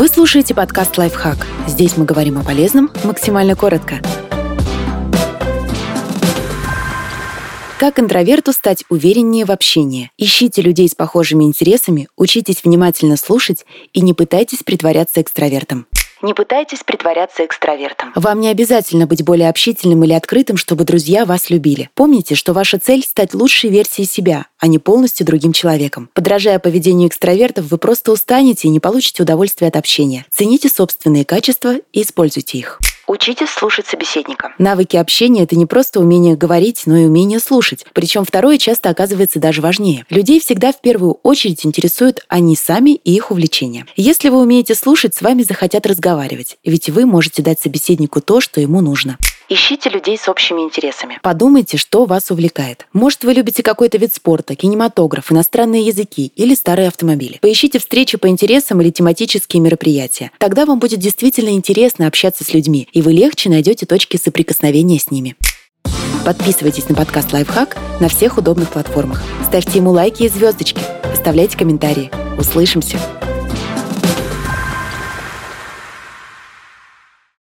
Вы слушаете подкаст «Лайфхак». Здесь мы говорим о полезном максимально коротко. Как интроверту стать увереннее в общении? Ищите людей с похожими интересами, учитесь внимательно слушать и не пытайтесь притворяться экстравертом. Не пытайтесь притворяться экстравертом. Вам не обязательно быть более общительным или открытым, чтобы друзья вас любили. Помните, что ваша цель — стать лучшей версией себя, а не полностью другим человеком. Подражая поведению экстравертов, вы просто устанете и не получите удовольствия от общения. Цените собственные качества и используйте их. Учитесь слушать собеседника. Навыки общения — это не просто умение говорить, но и умение слушать. Причем второе часто оказывается даже важнее. Людей всегда в первую очередь интересуют они сами и их увлечения. Если вы умеете слушать, с вами захотят разговаривать, ведь вы можете дать собеседнику то, что ему нужно. Ищите людей с общими интересами. Подумайте, что вас увлекает. Может, вы любите какой-то вид спорта, кинематограф, иностранные языки или старые автомобили. Поищите встречи по интересам или тематические мероприятия. Тогда вам будет действительно интересно общаться с людьми, и вы легче найдете точки соприкосновения с ними. Подписывайтесь на подкаст «Лайфхак» на всех удобных платформах. Ставьте ему лайки и звездочки. Оставляйте комментарии. Услышимся!